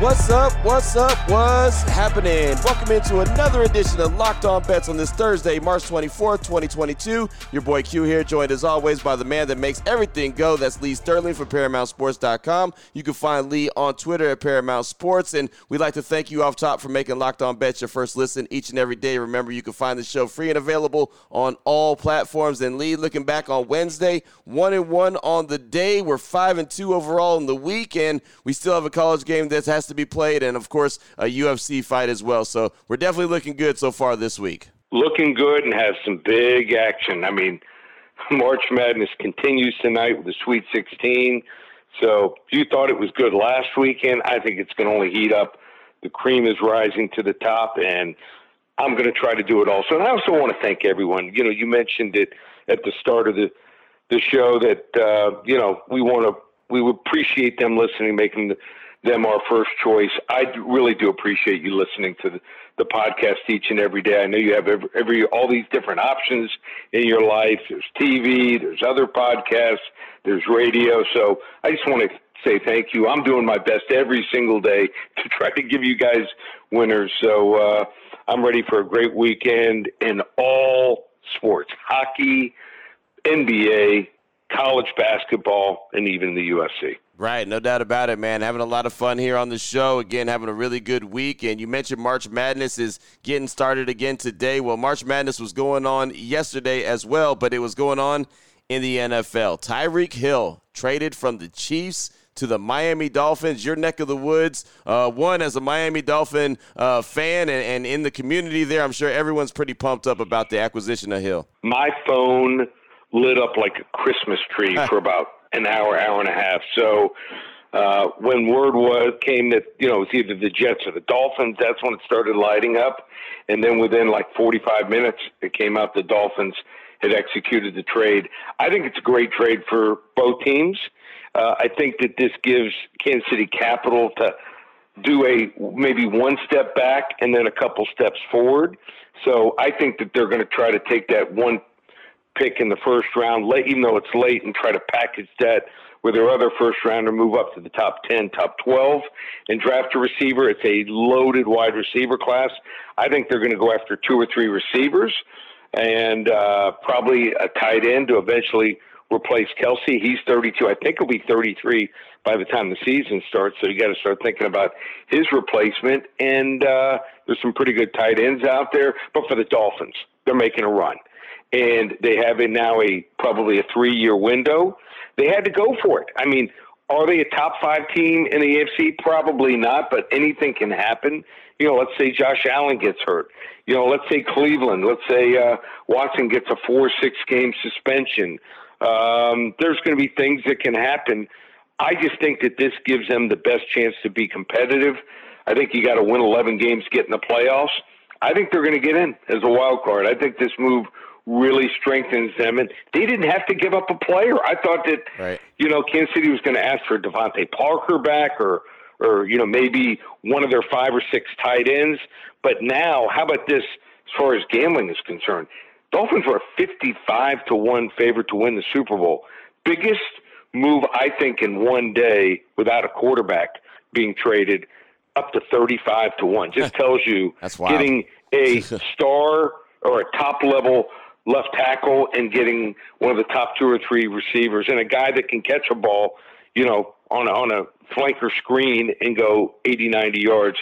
What's up? What's up? What's happening? Welcome into another edition of Locked On Bets on this Thursday, March 24th, 2022. Your boy Q here, joined as always by the man that makes everything go. That's Lee Sterling from ParamountSports.com. You can find Lee on Twitter at Paramount Sports. And we'd like to thank you off top for making Locked On Bets your first listen each and every day. Remember, you can find the show free and available on all platforms. And Lee, looking back on Wednesday, one and one on the day. We're five and two overall in the week, and we still have a college game that has to be played, and of course, a UFC fight as well. So we're definitely looking good so far this week. Looking good and have some big action. I mean, March Madness continues tonight with the Sweet 16. So if you thought it was good last weekend, I think it's going to only heat up. The cream is rising to the top, and I'm going to try to do it also. And I also want to thank everyone. You know, you mentioned it at the start of the the show that uh, you know we want to we would appreciate them listening, making the them our first choice. I really do appreciate you listening to the, the podcast each and every day. I know you have every, every all these different options in your life. There's TV, there's other podcasts, there's radio. So I just want to say thank you. I'm doing my best every single day to try to give you guys winners. So uh, I'm ready for a great weekend in all sports: hockey, NBA, college basketball, and even the UFC. Right, no doubt about it, man. Having a lot of fun here on the show. Again, having a really good week. And you mentioned March Madness is getting started again today. Well, March Madness was going on yesterday as well, but it was going on in the NFL. Tyreek Hill traded from the Chiefs to the Miami Dolphins, your neck of the woods. Uh, one, as a Miami Dolphin uh, fan and, and in the community there, I'm sure everyone's pretty pumped up about the acquisition of Hill. My phone lit up like a Christmas tree for about an hour, hour and a half. So uh, when word was came that you know it was either the Jets or the Dolphins, that's when it started lighting up. And then within like 45 minutes, it came out the Dolphins had executed the trade. I think it's a great trade for both teams. Uh, I think that this gives Kansas City capital to do a maybe one step back and then a couple steps forward. So I think that they're going to try to take that one pick in the first round, even though it's late, and try to package that with their other first rounder, move up to the top 10, top 12, and draft a receiver. It's a loaded wide receiver class. I think they're going to go after two or three receivers and uh, probably a tight end to eventually replace Kelce. He's 32. I think he'll be 33 by the time the season starts. So you got to start thinking about his replacement. And uh, there's some pretty good tight ends out there. But for the Dolphins, they're making a run and they have a now a probably a three year window. They had to go for it. I mean, are they a top five team in the AFC? Probably not, but anything can happen. You know, let's say Josh Allen gets hurt. You know, let's say Cleveland. Let's say uh, Watson gets a four six game suspension. Um, there's going to be things that can happen. I just think that this gives them the best chance to be competitive. I think you got to win 11 games, get in the playoffs. I think they're going to get in as a wild card. I think this move really strengthens them. And they didn't have to give up a player. I thought that, right. you know, Kansas City was going to ask for DeVante Parker back or, or, you know, maybe one of their five or six tight ends. But now, how about this as far as gambling is concerned? Dolphins were 55 to 1 favorite to win the Super Bowl. Biggest move, I think, in one day without a quarterback being traded up to 35 to 1. Just tells you That's getting a star or a top level left tackle and getting one of the top two or three receivers and a guy that can catch a ball, you know, on a, on a flanker screen and go 80, 90 yards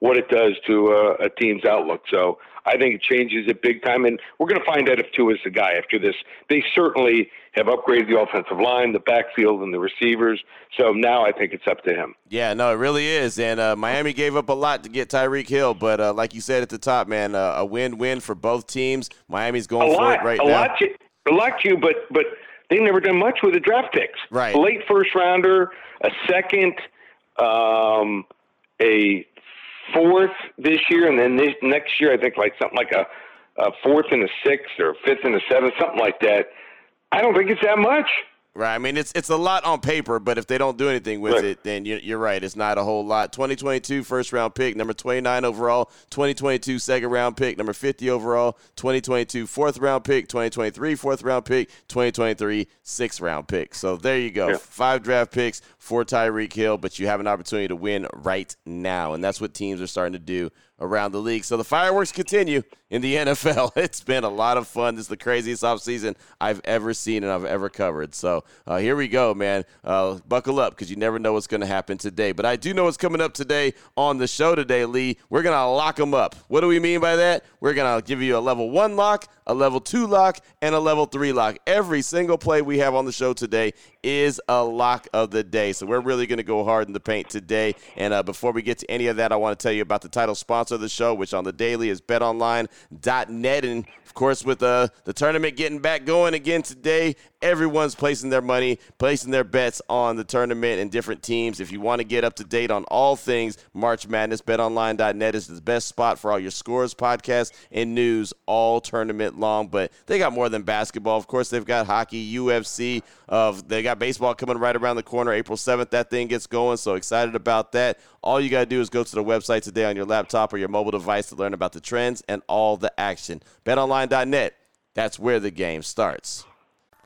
what it does to a, a team's outlook. So I think it changes it big time, and we're going to find out if Tua is the guy after this. They certainly have upgraded the offensive line, the backfield, and the receivers. So now I think it's up to him. Yeah, no, it really is. And uh, Miami gave up a lot to get Tyreek Hill, but uh, like you said at the top, man, uh, a win-win for both teams. Miami's going a for lot, it right a now. Lot to, a lot to, you, but but they've never done much with the draft picks. Right. A late first rounder, a second, um, a fourth this year, and then this next year I think like something like a, a fourth and a sixth or fifth and a seventh, something like that. I don't think it's that much. Right. I mean, it's it's a lot on paper, but if they don't do anything with Right. it, then you're, you're right. It's not a whole lot. 2022 first round pick, number 29 overall. 2022 second round pick, number 50 overall. 2022 fourth round pick. 2023 fourth round pick. 2023 sixth round pick. So there you go. Yeah. Five draft picks for Tyreek Hill, but you have an opportunity to win right now, and that's what teams are starting to do around the league. So the fireworks continue in the NFL. It's been a lot of fun. This is the craziest offseason I've ever seen and I've ever covered. So uh, here we go, man. Uh, buckle up because you never know what's going to happen today. But I do know what's coming up today on the show today, Lee. We're going to lock them up. What do we mean by that? We're going to give you a level one lock, a level two lock, and a level three lock. Every single play we have on the show today is a lock of the day. So we're really going to go hard in the paint today. And uh, before we get to any of that, I want to tell you about the title sponsor of the show, which on the daily is betonline.net. And of course, with uh, the tournament getting back going again today, everyone's placing their money, placing their bets on the tournament and different teams. If you want to get up to date on all things March Madness, betonline.net is the best spot for all your scores, podcasts, and news all tournament long. But they got more than basketball. Of course, they've got hockey, UFC. Of they got baseball coming right around the corner, April 7th. That thing gets going. So excited about that. All you got to do is go to the website today on your laptop or your mobile device to learn about the trends and all the action. BetOnline.net. That's where the game starts.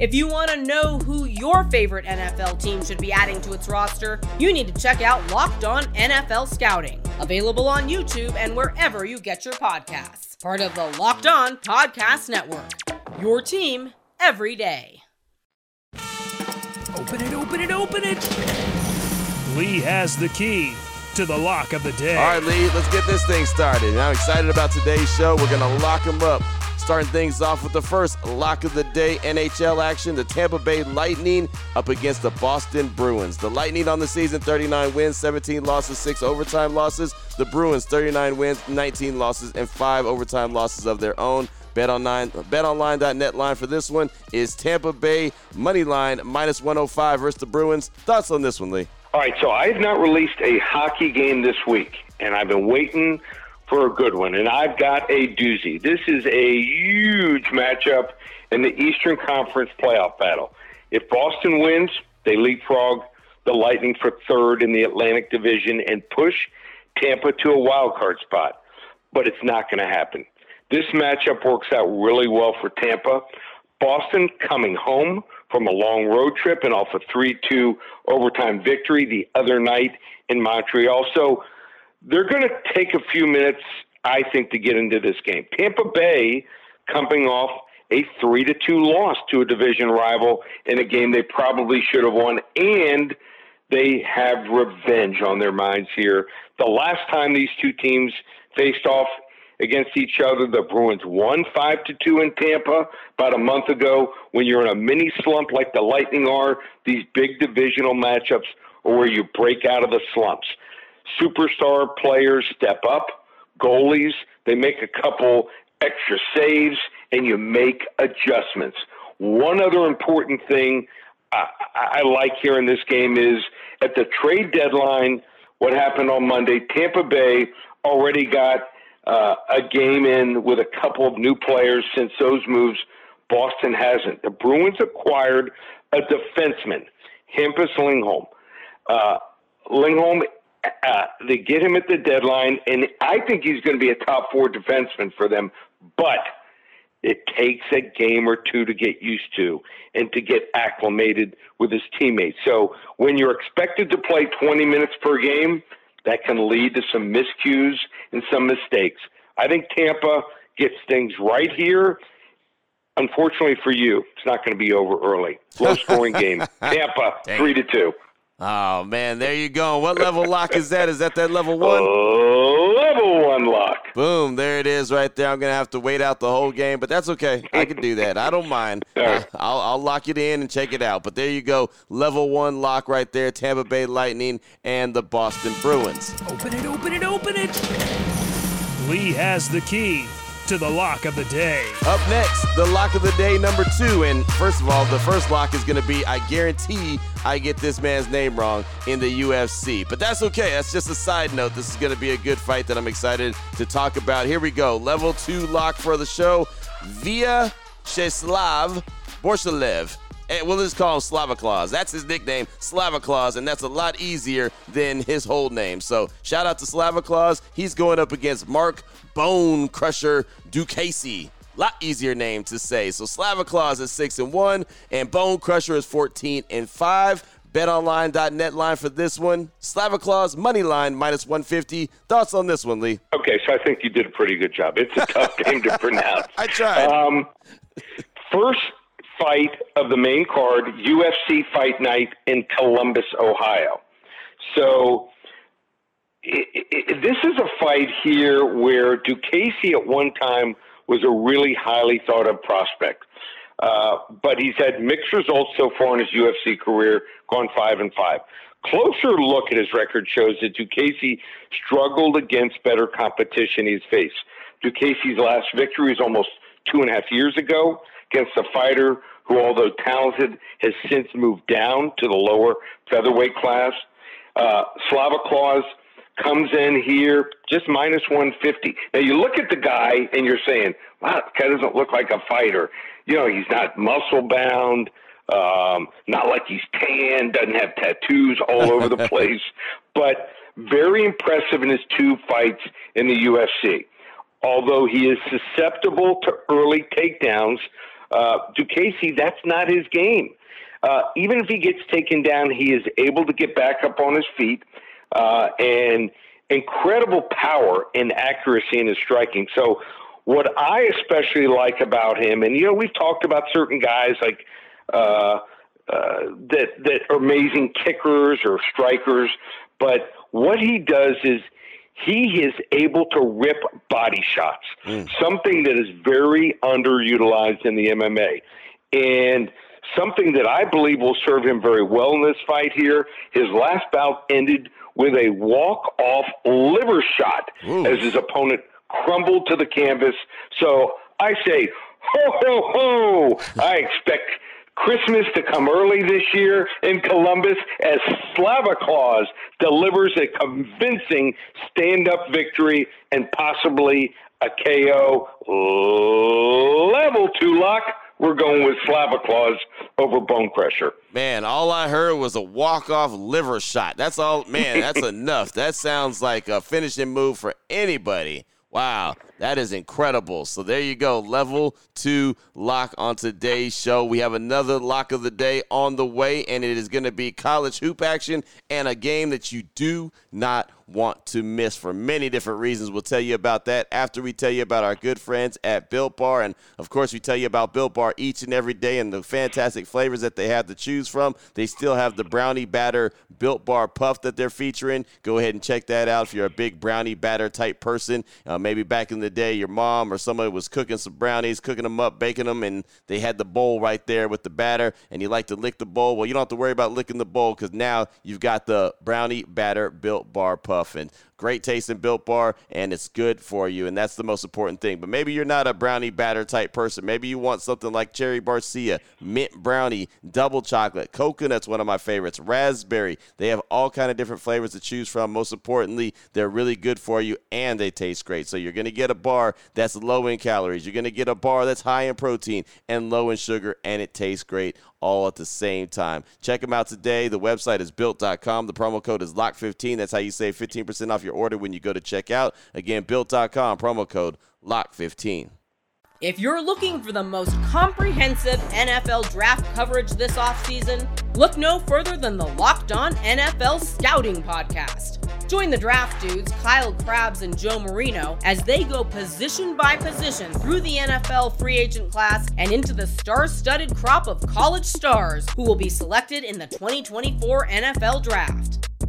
If you want to know who your favorite NFL team should be adding to its roster, you need to check out Locked On NFL Scouting, available on YouTube and wherever you get your podcasts. Part of the Locked On Podcast Network. Your team every day. Open it, open it, open it. Lee has the key to the lock of the day. All right, Lee, let's get this thing started. I'm excited about today's show. We're going to lock them up. Starting things off with the first lock of the day NHL action. The Tampa Bay Lightning up against the Boston Bruins. The Lightning on the season 39 wins, 17 losses, 6 overtime losses. The Bruins 39 wins, 19 losses, and 5 overtime losses of their own. Bet online, betonline.net line for this one is Tampa Bay money line minus 105 versus the Bruins. Thoughts on this one, Lee? All right, so I have not released a hockey game this week, and I've been waiting for a good one, and I've got a doozy. This is a huge matchup in the Eastern Conference playoff battle. If Boston wins, they leapfrog the Lightning for third in the Atlantic Division and push Tampa to a wild card spot. But it's not going to happen. This matchup works out really well for Tampa. Boston coming home from a long road trip and off a 3 2 overtime victory the other night in Montreal. So they're going to take a few minutes, I think, to get into this game. Tampa Bay coming off a 3 to 2 loss to a division rival in a game they probably should have won. And they have revenge on their minds here. The last time these two teams faced off against each other, the Bruins won five to two in Tampa about a month ago. When you're in a mini slump like the Lightning are, these big divisional matchups are where you break out of the slumps. Superstar players step up, goalies, they make a couple extra saves, and you make adjustments. One other important thing I, I like here in this game is at the trade deadline, what happened on Monday, Tampa Bay already got uh, a game in with a couple of new players since those moves. Boston hasn't. The Bruins acquired a defenseman, Hampus Lindholm. Uh, Lindholm, uh, they get him at the deadline, and I think he's going to be a top four defenseman for them. But it takes a game or two to get used to and to get acclimated with his teammates. So when you're expected to play 20 minutes per game, that can lead to some miscues and some mistakes. I think Tampa gets things right here. Unfortunately for you, it's not going to be over early. Low scoring game. Tampa, Dang. 3 to 2. Oh man, there you go. What level lock is that? Is that that level one? Uh, level one lock. Boom, there it is right there. I'm gonna have to wait out the whole game, but that's okay. I can do that. I don't mind. Right. I'll, I'll lock it in and check it out. But there you go, level one lock right there. Tampa Bay Lightning and the Boston Bruins. Open it, open it, open it. Lee has the key to the lock of the day. Up next, the lock of the day number two. And first of all, the first lock is going to be I guarantee I get this man's name wrong in the UFC. But that's okay. That's just a side note. This is going to be a good fight that I'm excited to talk about. Here we go. Level two lock for the show via Sheslav Borshalev. And we'll just call him Slava Claus. That's his nickname, Slava Claus, and that's a lot easier than his whole name. So shout out to Slava Claus. He's going up against Marc Bone Crusher Diakiese. Lot easier name to say. So Slava Claus is six and one, and Bone Crusher is 14 and five. BetOnline.net line for this one. Slava Claus money line minus 150. Thoughts on this one, Lee? Okay, so I think you did a pretty good job. It's a tough name to pronounce. I tried. Um, first fight of the main card, UFC Fight Night in Columbus, Ohio. So this is a fight here where Diakiese at one time was a really highly thought of prospect. Uh, but he's had mixed results so far in his UFC career, gone five and five. Closer look at his record shows that Diakiese struggled against better competition he's faced. Diakiese's last victory was almost two and a half years ago against a fighter who, although talented, has since moved down to the lower featherweight class. Uh, Slava Claus comes in here just minus 150. Now you look at the guy and you're saying, wow, that guy doesn't look like a fighter. You know, he's not muscle bound, um, not like he's tan, doesn't have tattoos all over the place, but very impressive in his two fights in the UFC. Although he is susceptible to early takedowns, uh, Diakiese, that's not his game. Uh, even if he gets taken down, he is able to get back up on his feet uh, and incredible power and accuracy in his striking. So, what I especially like about him, and you know, we've talked about certain guys like uh, uh, that that are amazing kickers or strikers, but what he does is he is able to rip body shots, mm. something that is very underutilized in the MMA. And something that I believe will serve him very well in this fight here. His last bout ended with a walk-off liver shot Ooh. as his opponent crumbled to the canvas. So I say, ho, ho, ho! I expect Christmas to come early this year in Columbus as Slava Claus delivers a convincing stand-up victory and possibly a KO level two lock we're going with Slava Claus over Bone Crusher. Man, all I heard was a walk-off liver shot. That's all. Man, that's enough. That sounds like a finishing move for anybody. Wow, that is incredible. So there you go. Level two lock on today's show. We have another lock of the day on the way, and it is going to be college hoop action and a game that you do not want to miss for many different reasons. We'll tell you about that after we tell you about our good friends at Built Bar. And of course, we tell you about Built Bar each and every day and the fantastic flavors that they have to choose from. They still have the brownie batter Built Bar puff that they're featuring. Go ahead and check that out if you're a big brownie batter type person. Uh, maybe back in the day, your mom or somebody was cooking some brownies, cooking them up, baking them, and they had the bowl right there with the batter, and you like to lick the bowl. Well, you don't have to worry about licking the bowl because now you've got the brownie batter Built Bar puff. And great taste in Built Bar, and it's good for you, and that's the most important thing. But maybe you're not a brownie batter type person. Maybe you want something like cherry barcia, mint brownie, double chocolate, coconut's one of my favorites, raspberry. They have all kind of different flavors to choose from. Most importantly, they're really good for you and they taste great. So you're going to get a bar that's low in calories. You're going to get a bar that's high in protein and low in sugar, and it tastes great all at the same time. Check them out today. The website is built.com. The promo code is LOCK15. That's how you save 15% off your order when you go to checkout. Again, built.com, promo code LOCK15. If you're looking for the most comprehensive NFL draft coverage this offseason, look no further than the Locked On NFL Scouting Podcast. Join the draft dudes, Kyle Crabbs and Joe Marino, as they go position by position through the NFL free agent class and into the star studded crop of college stars who will be selected in the 2024 NFL Draft.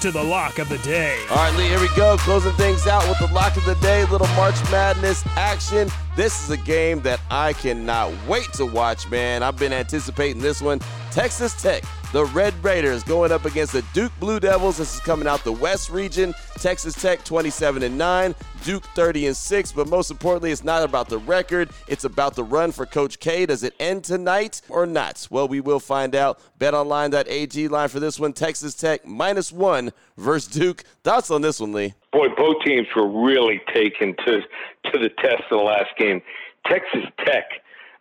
to the lock of the day. All right, Lee, here we go. Closing things out with the lock of the day, little March Madness action. This is a game that I cannot wait to watch, man. I've been anticipating this one. Texas Tech the Red Raiders going up against the Duke Blue Devils. This is coming out the West region. Texas Tech 27 and 9, Duke 30 and 6. But most importantly, it's not about the record, it's about the run for Coach K. Does it end tonight or not? Well, we will find out. BetOnline.ag line for this one Texas Tech minus one versus Duke. Thoughts on this one, Lee? Boy, both teams were really taken to, to the test in the last game. Texas Tech,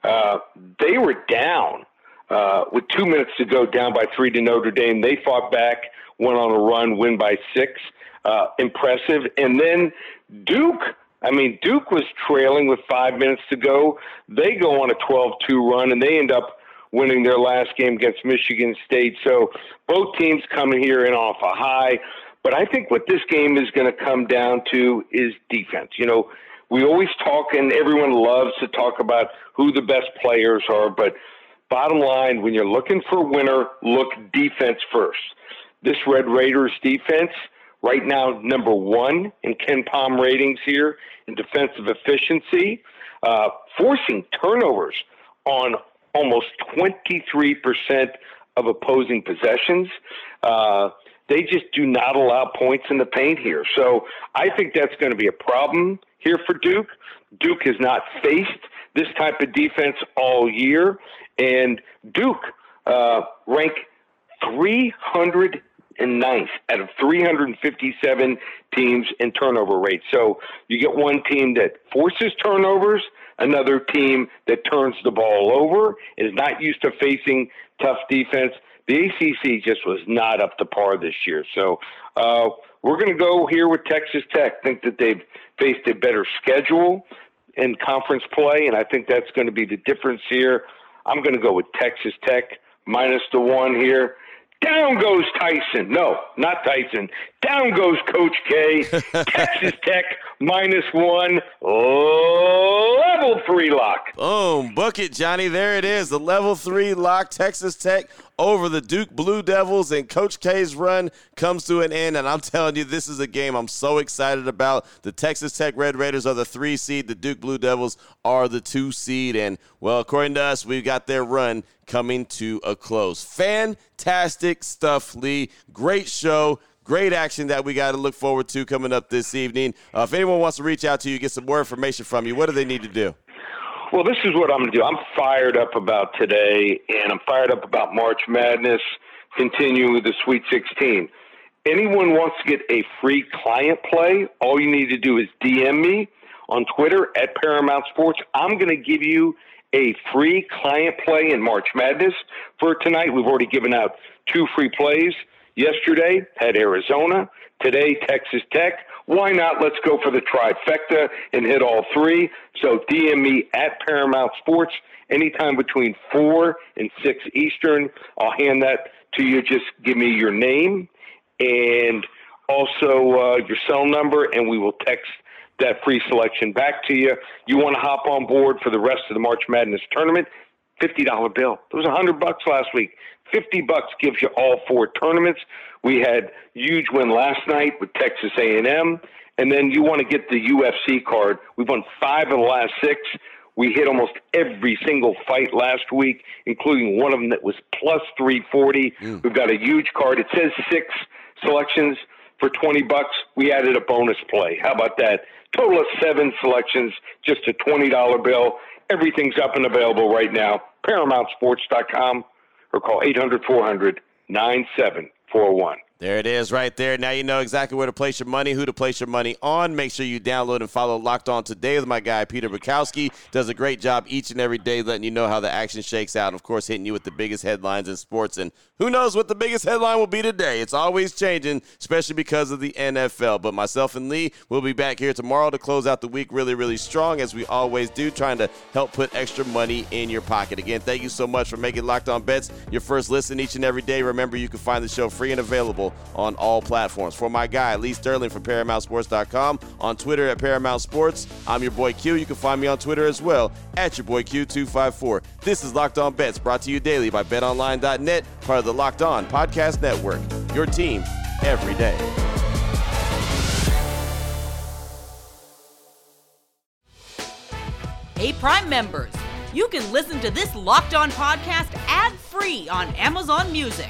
uh, they were down uh, with two minutes to go, down by three to Notre Dame. They fought back, went on a run, win by six. Uh, impressive. And then Duke, I mean, Duke was trailing with five minutes to go. They go on a 12 2 run, and they end up winning their last game against Michigan State. So both teams coming here in off a high. But I think what this game is going to come down to is defense. You know, we always talk, and everyone loves to talk about who the best players are, but bottom line, when you're looking for a winner, look defense first. This Red Raiders defense, right now, number one in KenPom ratings here in defensive efficiency, uh, forcing turnovers on almost 23% of opposing possessions. Uh, they just do not allow points in the paint here. So I think that's going to be a problem here for Duke. Duke has not faced this type of defense all year, and Duke uh, rank 309th out of 357 teams in turnover rate. So you get one team that forces turnovers, another team that turns the ball over, is not used to facing tough defense. The ACC just was not up to par this year. So uh, we're going to go here with Texas Tech. Think that they've faced a better schedule in conference play, and I think that's going to be the difference here. I'm going to go with Texas Tech minus the one here. Down goes Tyson. No, not Tyson. Down goes Coach K. Texas Tech minus one. Level three lock. Boom. Book it, Johnny. There it is. The level three lock. Texas Tech over the Duke Blue Devils, and Coach K's run comes to an end. And I'm telling you, this is a game I'm so excited about. The Texas Tech Red Raiders are the three seed, the Duke Blue Devils are the two seed. And, well, according to us, we've got their run coming to a close. Fantastic stuff, Lee. Great show. Great action that we got to look forward to coming up this evening. Uh, if anyone wants to reach out to you, get some more information from you, what do they need to do? Well, this is what I'm going to do. I'm fired up about today, and I'm fired up about March Madness, continuing with the Sweet 16. Anyone wants to get a free client play, all you need to do is DM me on Twitter at Paramount Sports. I'm going to give you a free client play in March Madness for tonight. We've already given out two free plays. Yesterday had Arizona. Today, Texas Tech. Why not? Let's go for the trifecta and hit all three. So DM me at Paramount Sports anytime between 4 and 6 Eastern. I'll hand that to you. Just give me your name and also uh, your cell number, and we will text that free selection back to you. You want to hop on board for the rest of the March Madness tournament? $50 bill. It was 100 bucks last week. 50 bucks gives you all four tournaments. We had huge win last night with Texas A&M, and then you want to get the UFC card. We've won five of the last six. We hit almost every single fight last week, including one of them that was plus 340. Mm. We've got a huge card. It says six selections for 20 bucks. We added a bonus play. How about that? Total of seven selections, just a $20 bill. Everything's up and available right now. ParamountSports.com or call 800 400 9741. There it is right there. Now you know exactly where to place your money, who to place your money on. Make sure you download and follow Locked On Today with my guy, Peter Bukowski. Does a great job each and every day letting you know how the action shakes out. And, of course, hitting you with the biggest headlines in sports. And who knows what the biggest headline will be today? It's always changing, especially because of the NFL. But myself and Lee will be back here tomorrow to close out the week really, really strong, as we always do, trying to help put extra money in your pocket. Again, thank you so much for making Locked On Bets your first listen each and every day. Remember, you can find the show free and available on all platforms. For my guy, Lee Sterling from ParamountSports.com, on Twitter at Paramount Sports, I'm your boy Q. You can find me on Twitter as well at your boy Q254. This is Locked On Bets, brought to you daily by BetOnline.net, part of the Locked On Podcast Network. Your team every day. Hey, Prime members, you can listen to this Locked On podcast ad free on Amazon Music.